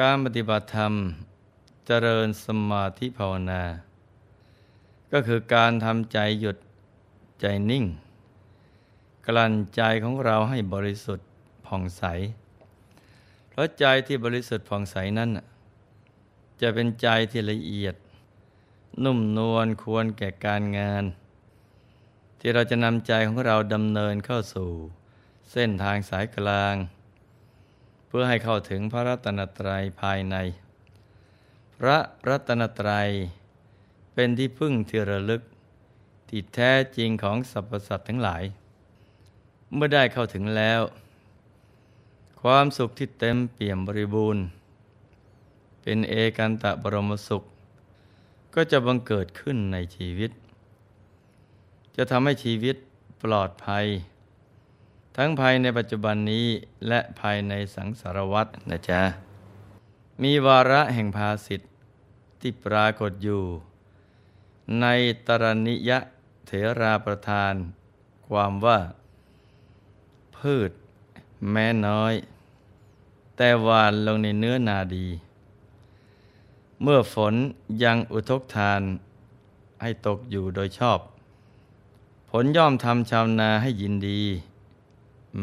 การปฏิบัติธรรมเจริญสมาธิภาวนา ก็คือการทำใจหยุดใจนิ่ง กลั่นใจของเราให้บริสุทธิ์ผ่องใส เพราะใจที่บริสุทธิ์ผ่องใสนั้นจะเป็นใจที่ละเอียด นุ่มนวลควรแก่การงาน ที่เราจะนำใจของเราดำเนินเข้าสู่ เส้นทางสายกลาง เพื่อให้เข้าถึงพระรัตนตรัยภายใน พระรัตนตรัยเป็นที่พึ่งที่ระลึก ที่แท้จริงของสรรพสัตว์ทั้งหลาย เมื่อได้เข้าถึงแล้ว ความสุขที่เต็มเปี่ยมบริบูรณ์ เป็นเอกันตะบรมสุข ก็จะบังเกิดขึ้นในชีวิต จะทำให้ชีวิตปลอดภัย ทั้งภายในปัจจุบันนี้และภายในสังสารวัตรนะจ๊ะ มีวาระแห่งภาสิทธิ์ที่ปรากฏอยู่ ในตรณิยะเถราประทาน ความว่า พืชแม้น้อย แต่หวานลงในเนื้อนาดี เมื่อฝนยังอุทกทาน ให้ตกอยู่โดยชอบ ผลย่อมทำชาวนาให้ยินดี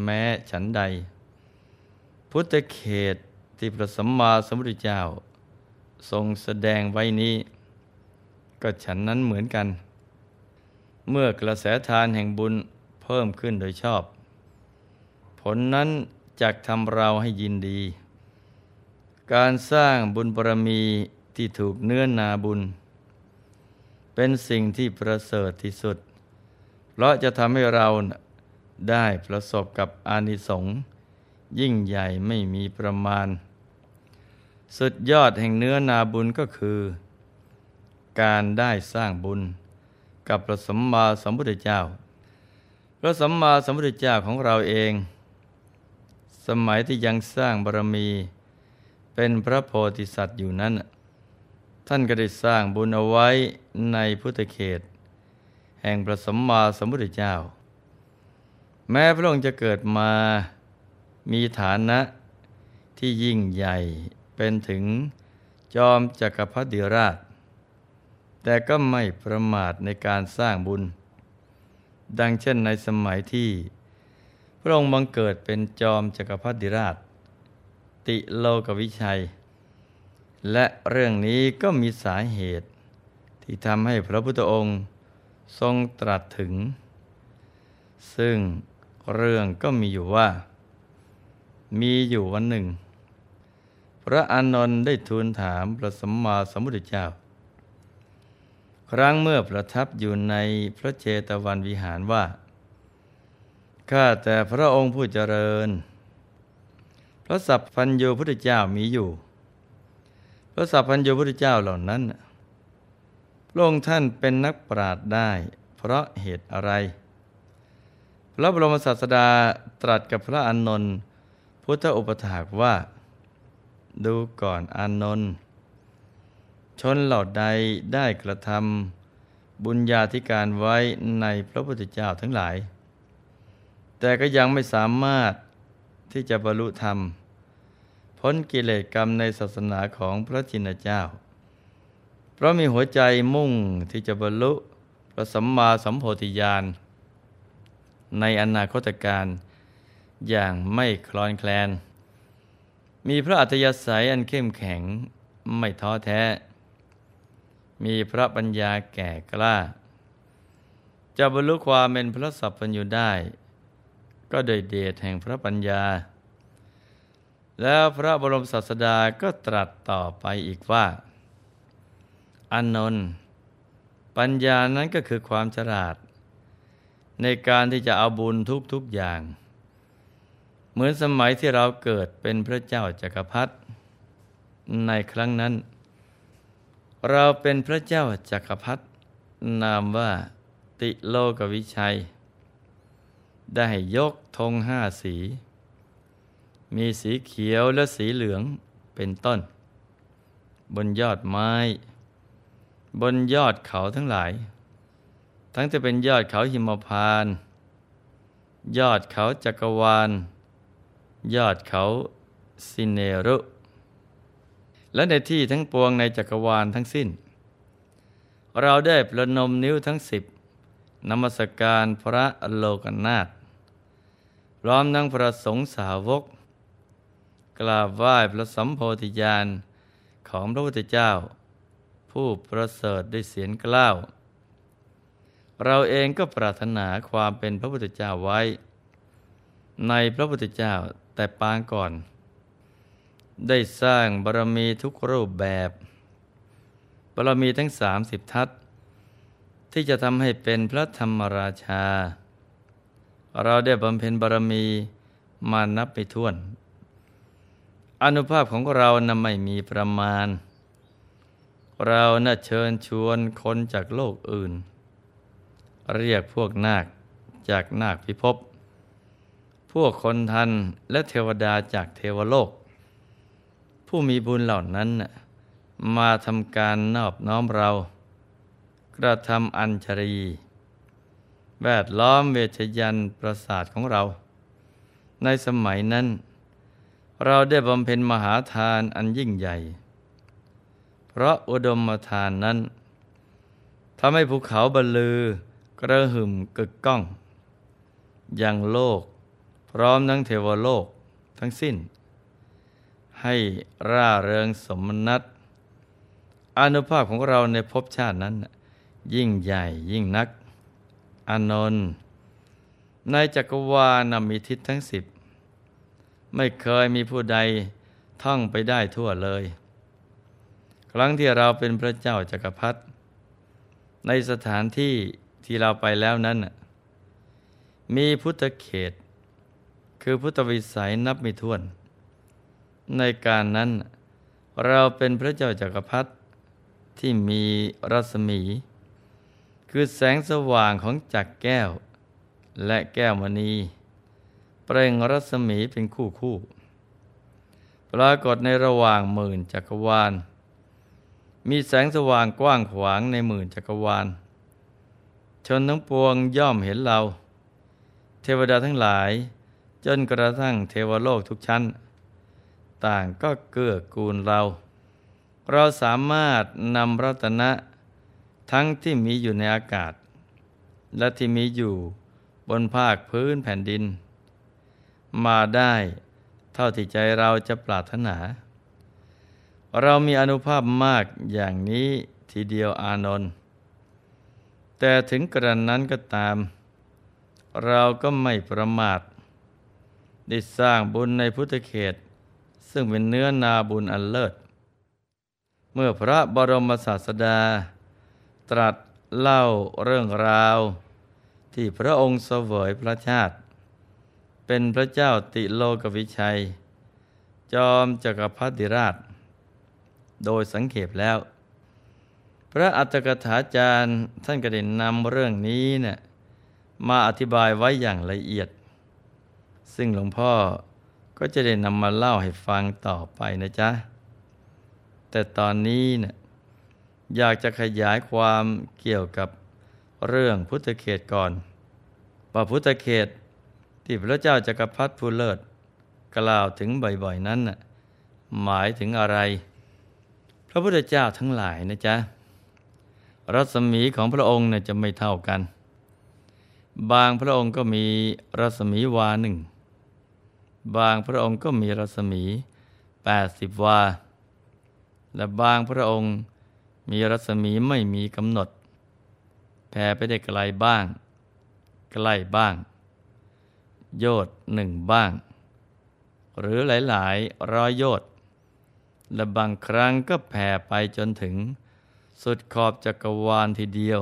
แม้ฉันใด พุทธเขตที่พระสัมมาสัมพุทธเจ้า ทรงแสดงไว้นี้ ก็ฉันนั้นเหมือนกัน เมื่อกระแสทานแห่งบุญเพิ่มขึ้นโดยชอบ ผลนั้นจะทำเราให้ยินดี การสร้างบุญบารมีที่ถูกเนื้อนาบุญ เป็นสิ่งที่ประเสริฐที่สุด เพราะจะทำให้เรา ได้ประสบกับอานิสงส์ยิ่งใหญ่ไม่มีประมาณ สุดยอดแห่งเนื้อนาบุญก็คือ การได้สร้างบุญกับพระสัมมาสัมพุทธเจ้า พระสัมมาสัมพุทธเจ้าของเราเอง สมัยที่ยังสร้างบารมี เป็นพระโพธิสัตว์อยู่นั้น ท่านก็ได้สร้างบุญเอาไว้ในพุทธเขต แห่งพระสัมมาสัมพุทธเจ้า แม้พระองค์จะเกิดมามีฐานะที่ยิ่งใหญ่เป็นถึงจอมจักรพรรดิราช แต่ก็ไม่ประมาทในการสร้างบุญ ดังเช่นในสมัยที่ พระองค์บังเกิดเป็นจอมจักรพรรดิราช ติโลกวิชัย และเรื่องนี้ก็มีสาเหตุ ที่ทำให้พระพุทธองค์ทรงตรัสถึง ซึ่ง เรื่องก็มีอยู่ว่า มีอยู่วันหนึ่ง พระอานนท์ได้ทูลถามพระสัมมาสัมพุทธเจ้า ครั้งเมื่อประทับอยู่ในพระเจตวันวิหารว่า ข้าแต่พระองค์ผู้เจริญ พระสัพพัญญูพุทธเจ้ามีอยู่ พระสัพพัญญูพุทธเจ้าเหล่านั้นพระองค์ท่านเป็นนักปราชญ์ได้ เพราะเหตุอะไร พระบรมศาสดาตรัสกับพระอานนท์พุทธอุปถากว่า ดูก่อนอานนท์ชนเหล่าใดได้กระทำบุญญาธิการไว้ในพระพุทธเจ้าทั้งหลาย แต่ก็ยังไม่สามารถที่จะบรรลุธรรม พ้นกิเลสกรรมในศาสนาของพระจินเจ้า เพราะมีหัวใจมุ่งที่จะบรรลุพระสัมมาสัมโพธิญาณ ในอนาคตการอย่างไม่คลอนแคลน มีพระอัตยศัยอันเข้มแข็งไม่ท้อแท้ มีพระปัญญาแก่กล้า จะบรรลุความเป็นพระสัพพัญญูได้ ก็โดยเดชแห่งพระปัญญา แล้วพระบรมศาสดาก็ตรัสต่อไปอีกว่าอานนท์ปัญญานั้นก็คือความฉลาด ในการที่จะเอาบุญทุกๆอย่าง เหมือนสมัยที่เราเกิดเป็นพระเจ้าจากักรพรรดิในครั้งนั้น เราเป็นพระเจ้าจากักรพรรดินามว่าติโลกวิชัย ได้ยกธงห้าสี มีสีเขียวและสีเหลืองเป็นต้น บนยอดไม้ บนยอดเขาทั้งหลาย ทั้งจะเป็นยอดเขาหิมพาน ยอดเขาจักรวาล ยอดเขาสินเนรุ และในที่ทั้งปวงในจักรวาลทั้งสิ้น เราได้ประนมนิ้วทั้งสิบนมัสการพระอโลกนาถพร้อมนั่งพระสงฆ์สาวก กราบไหว้พระสัมโพธิญาณของพระพุทธเจ้า ผู้ประเสริฐด้วยเสียงกล้าว เราเองก็ปรารถนาความเป็นพระพุทธเจ้าไว้ ในพระพุทธเจ้าแต่ปางก่อน ได้สร้างบารมีทุกรูปแบบบารมีทั้งสามสิบทัศที่จะทำให้เป็นพระธรรมราชา เราได้บำเพ็ญบารมีมานับไปถ้วน อนุภาพของเรานั้นไม่มีประมาณ เราน่าเชิญชวนคนจากโลกอื่น เรียกพวกนาคจากนาคพิภพ พวกคนทันและเทวดาจากเทวโลก ผู้มีบุญเหล่านั้นมาทำการนอบน้อมเรา กระทำอัญชรี แวดล้อมเวชยันประสาทของเรา ในสมัยนั้น เราได้บำเพ็ญมหาทานอันยิ่งใหญ่ เพราะอุดมทานนั้นทำให้ภูเขาบรรลือ กระหึ่มกึกก้องอย่างโลก พร้อมทั้งเทวโลกทั้งสิ้น ให้ร่าเริงสมนัตอนุภาพของเราในภพชาตินั้น ยิ่งใหญ่ยิ่งนัก อนนท์ในจักรวาลมีทิศทั้งสิบ ไม่เคยมีผู้ใดท่องไปได้ทั่วเลย ครั้งที่เราเป็นพระเจ้าจากักรพรรดิในสถานที่ ที่เราไปแล้วนั้น มีพุทธเขต คือพุทธวิสัยนับไม่ถ้วน ในการนั้นเราเป็นพระเจ้าจากักรพรรดิที่มีรัศมี คือแสงสว่างของจักรแก้ว และแก้วมณีเปล่งรัศมีเป็นคู่คู่ปรากฏในระหว่างหมื่นจักรวาล มีแสงสว่างกว้างขวางในหมื่นจักรวาล ชนทั้งปวงย่อมเห็นเรา เทวดาทั้งหลาย จนกระทั่งเทวโลกทุกชั้น ต่างก็เกื้อกูลเรา เราสามารถนำรัตนะทั้งที่มีอยู่ในอากาศ และที่มีอยู่บนภาคพื้นแผ่นดิน มาได้เท่าที่ใจเราจะปรารถนา เรามีอนุภาพมากอย่างนี้ทีเดียวอานนท์ แต่ถึงกระนั้นก็ตาม เราก็ไม่ประมาท ได้สร้างบุญในพุทธเขต ซึ่งเป็นเนื้อนาบุญอันเลิศ เมื่อพระบรมศาสดา ตรัสเล่าเรื่องราว ที่พระองค์เสวยพระชาติ เป็นพระเจ้าติโลกวิชัย จอมจักรพรรดิราช โดยสังเขปแล้ว พระอัตถกถาจารย์ท่านก็ได้นำเรื่องนี้เนะี่ยมาอธิบายไว้อย่างละเอียด ซึ่งหลวงพ่อก็จะได้นำมาเล่าให้ฟังต่อไปนะจ๊ะ แต่ตอนนี้เนะี่ยอยากจะขยายความเกี่ยวกับเรื่องพุทธเขตก่อนว่าพุทธเขตที่พระเจ้าจักรพรรดิผู้เลิศกล่าวถึงบ่อยๆนั้นนะหมายถึงอะไร พระพุทธเจ้าทั้งหลายนะจ๊ะ รัศมีของพระองค์เนี่ยจะไม่เท่ากัน บางพระองค์ก็มีรัศมีวาหนึ่ง บางพระองค์ก็มีรัศมีแปดสิบวา และบางพระองค์มีรัศมีไม่มีกำหนดแผ่ไปได้ไกลบ้าง ใกล้บ้าง โยดหนึ่งบ้าง หรือหลายๆร้อยโยดและบางครั้งก็แผ่ไปจนถึง สุดขอบจักรวาลทีเดียว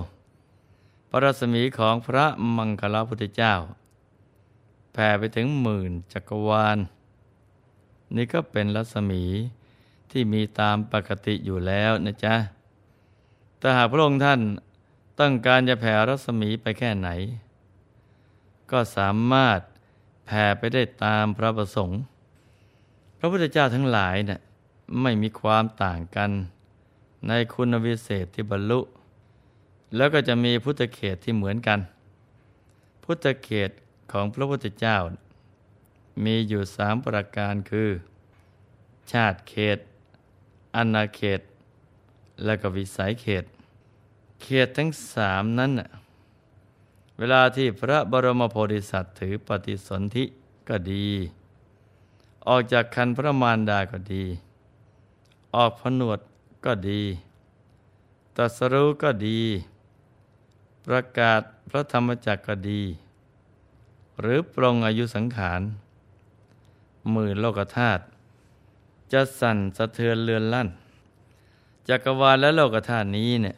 พระรัศมีของพระมังคลพุทธเจ้า แผ่ไปถึงหมื่นจักรวาล นี่ก็เป็นรัศมีที่มีตามปกติอยู่แล้วนะจ๊ะแต่หากพระองค์ท่านต้องการจะแผ่รัศมีไปแค่ไหน ก็สามารถแผ่ไปได้ตามพระประสงค์ พระพุทธเจ้าทั้งหลายเนะ่ยไม่มีความต่างกัน ในคุณวิเศษที่บรรลุ แล้วก็จะมีพุทธเขตที่เหมือนกัน พุทธเขตของพระพุทธเจ้า มีอยู่สามประการคือ ชาติเขตอนาเขต และก็วิสัยเขต เขตทั้งสามนั้น เวลาที่พระบรมโพธิสัตว์ถือปฏิสนธิก็ดี ออกจากคันพระมารดาก็ดี ออกผนวด ก็ดีตัสรู้ก็ดี ประกาศพระธรรมจักรก็ดี หรือปรงอายุสังขารมือโลกธาตุจะสั่นสะเทือนเลือนลั่นจักรวาลและโลกธาตุนี้เนี่ย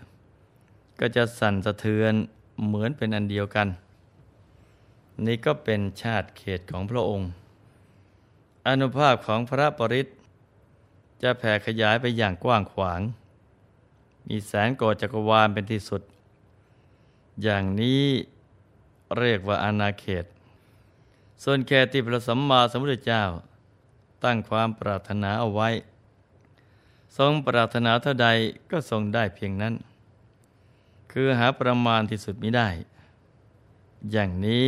ก็จะสั่นสะเทือนเหมือนเป็นอันเดียวกัน นี่ก็เป็นชาติเขตของพระองค์ อนุภาพของพระปริศ จะแผ่ขยายไปอย่างกว้างขวาง มีแสนโกฏจักรวาลเป็นที่สุด อย่างนี้เรียกว่าอาณาเขต ส่วนแค่ที่พระสัมมาสัมพุทธเจ้า ตั้งความปรารถนาเอาไว้ ทรงปรารถนาเท่าใดก็ทรงได้เพียงนั้น คือหาประมาณที่สุดไม่ได้ อย่างนี้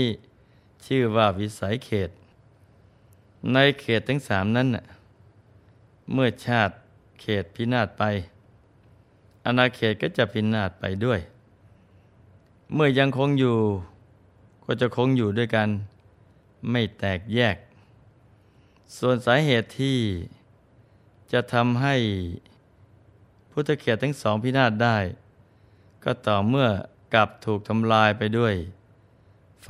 ชื่อว่าวิสัยเขต ในเขตทั้งสามนั้นน่ะ เมื่อชาติเขตพินาศไปอาณาเขตก็จะพินาศไปด้วย เมื่อยังคงอยู่ ก็จะคงอยู่ด้วยกัน ไม่แตกแยก ส่วนสาเหตุที่จะทำให้พุทธเขตทั้งสองพินาศได้ ก็ต่อเมื่อกลับถูกทำลายไปด้วย ไฟ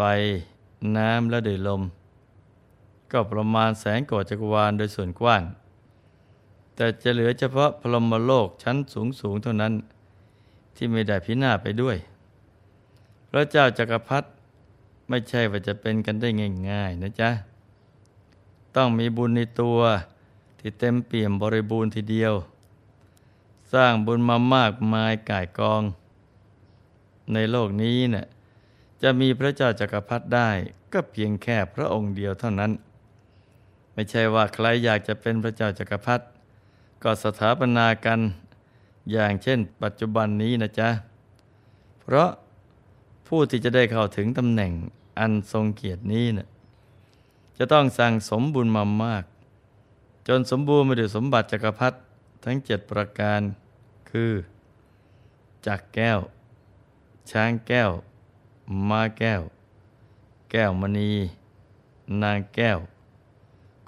น้ำและด้วยลม ก็ประมาณแสงโกฏจักรวาลโดยส่วนกว้าง แต่จะเหลือเฉพาะพรหมโลกชั้นสูงสูงเท่านั้น ที่ไม่ได้พินาศไปด้วย พระเจ้าจักรพรรดิไม่ใช่ว่าจะเป็นกันได้ง่ายๆนะจ๊ะ ต้องมีบุญในตัวที่เต็มเปี่ยมบริบูรณ์ทีเดียว สร้างบุญมามากมายก่ายกอง ในโลกนี้เนะ่ยจะมีพระเจ้าจักรพรรดิได้ก็เพียงแค่พระองค์เดียวเท่านั้น ไม่ใช่ว่าใครอยากจะเป็นพระเจ้าจักรพรรดิ ก็สถาปนากันอย่างเช่นปัจจุบันนี้นะจ๊ะ เพราะผู้ที่จะได้เข้าถึงตำแหน่งอันทรงเกียรตินี้นะ่ะจะต้องสั่งสมบุญมามาก จนสมบูรณ์มาด้วยสมบัติจักรพรรดิทั้งเจ็ดประการคือจักแก้ว ช้างแก้ว ม้าแก้ว แก้วมณี นางแก้ว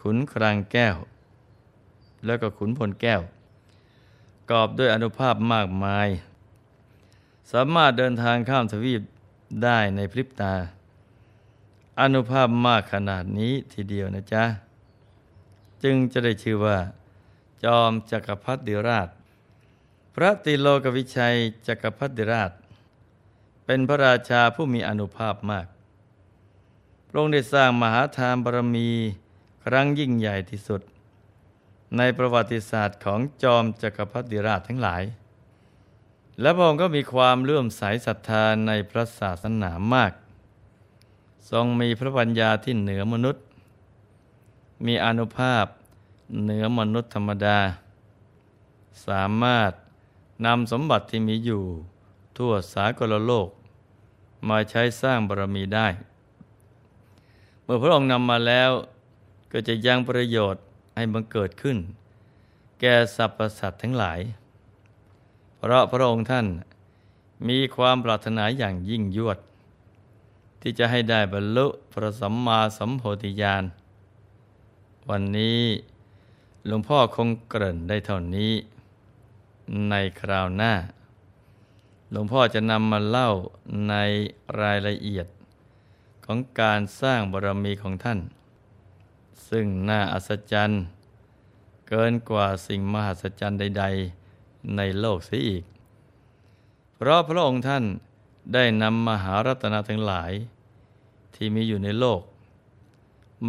ขุนครางแก้ว แล้วก็ขุนพลแก้ว กอบด้วยอนุภาพมากมาย สามารถเดินทางข้ามทวีปได้ในพริบตา อนุภาพมากขนาดนี้ทีเดียวนะจ๊ะ จึงจะได้ชื่อว่า จอมจักรพรรดิราช พระติโลกวิชัยจักรพรรดิราช เป็นพระราชาผู้มีอนุภาพมากพระองค์ได้สร้างมหาทานบารมี ครั้งยิ่งใหญ่ที่สุด ในประวัติศาสตร์ของจอมจักรพรรดิราชทั้งหลาย และพระองค์ก็มีความเลื่อมใสศรัทธาในพระศาสนามาก ทรงมีพระปัญญาที่เหนือมนุษย์ มีอนุภาพเหนือมนุษย์ธรรมดา สามารถนำสมบัติที่มีอยู่ ทั่วสากลโลก มาใช้สร้างบารมีได้ เมื่อพระองค์นำมาแล้วก็จะยังประโยชน์ ให้บังเกิดขึ้น แก่สรรพสัตว์ทั้งหลาย เพราะพระองค์ท่านมีความปรารถนาอย่างยิ่งยวด ที่จะให้ได้บรรลุพระสัมมาสัมโพธิญาณ วันนี้หลวงพ่อคงเกริ่นได้เท่านี้ ในคราวหน้า หลวงพ่อจะนำมาเล่าในรายละเอียดของการสร้างบารมีของท่าน ซึ่งน่าอัศจรรย์ เกินกว่าสิ่งมหัศจรรย์ใด ๆ ในโลกเสียอีก เพราะพระองค์ท่านได้นำมหารัตนาทั้งหลาย ที่มีอยู่ในโลก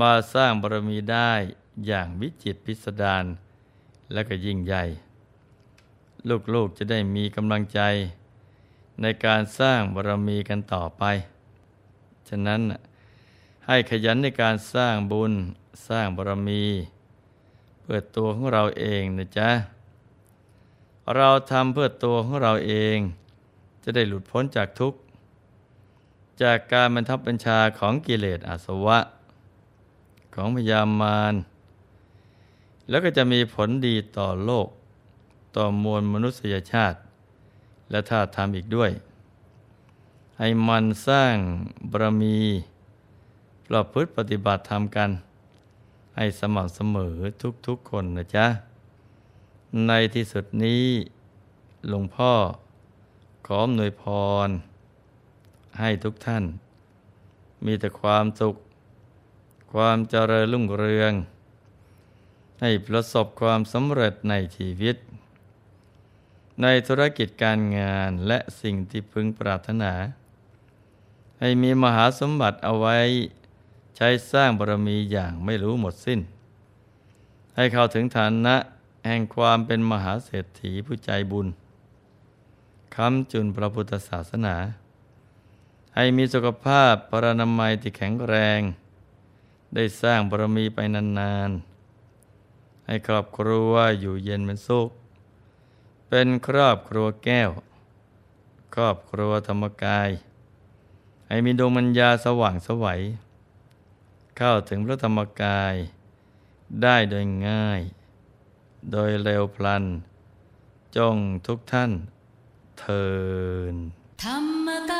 มาสร้างบารมีได้อย่างวิจิตพิสดารและก็ยิ่งใหญ่ ลูกๆจะได้มีกำลังใจ ในการสร้างบารมีกันต่อไป ฉะนั้นให้ขยันในการสร้างบุญ สร้างบารมี เพื่อตัวของเราเองนะจ๊ะ เราทำเพื่อตัวของเราเอง จะได้หลุดพ้นจากทุกข์ จากการบรรทับบัญชาของกิเลสอาสวะ ของพยามาร แล้วก็จะมีผลดีต่อโลก ต่อมวลมนุษยชาติ และถ้าทำอีกด้วยให้มันสร้างบารมีประพฤติปฏิบัติทำกัน ให้สม่ำเสมอทุกๆคนนะจ๊ะ ในที่สุดนี้หลวงพ่อขออำนวยพร ให้ทุกท่าน มีแต่ความสุข ความเจริญรุ่งเรือง ให้ประสบความสำเร็จในชีวิต ในธุรกิจการงานและสิ่งที่พึงปรารถนา ให้มีมหาสมบัติเอาไว้ ใช้สร้างบารมีอย่างไม่รู้หมดสิ้น ให้เข้าถึงฐานะแห่งความเป็นมหาเศรษฐีผู้ใจบุญคำจุนพระพุทธศาสนา ให้มีสุขภาพปรนามัยที่แข็งแรง ได้สร้างบารมีไปนานๆ ให้ครอบครัวอยู่เย็นเป็นสุข เป็นครอบครัวแก้ว ครอบครัวธรรมกาย ให้มีดวงมัญญาสว่างสวัย เข้าถึงพระธรรมกาย ได้โดยง่าย โดยเร็วพลัน จงทุกท่านเทินธรรมกา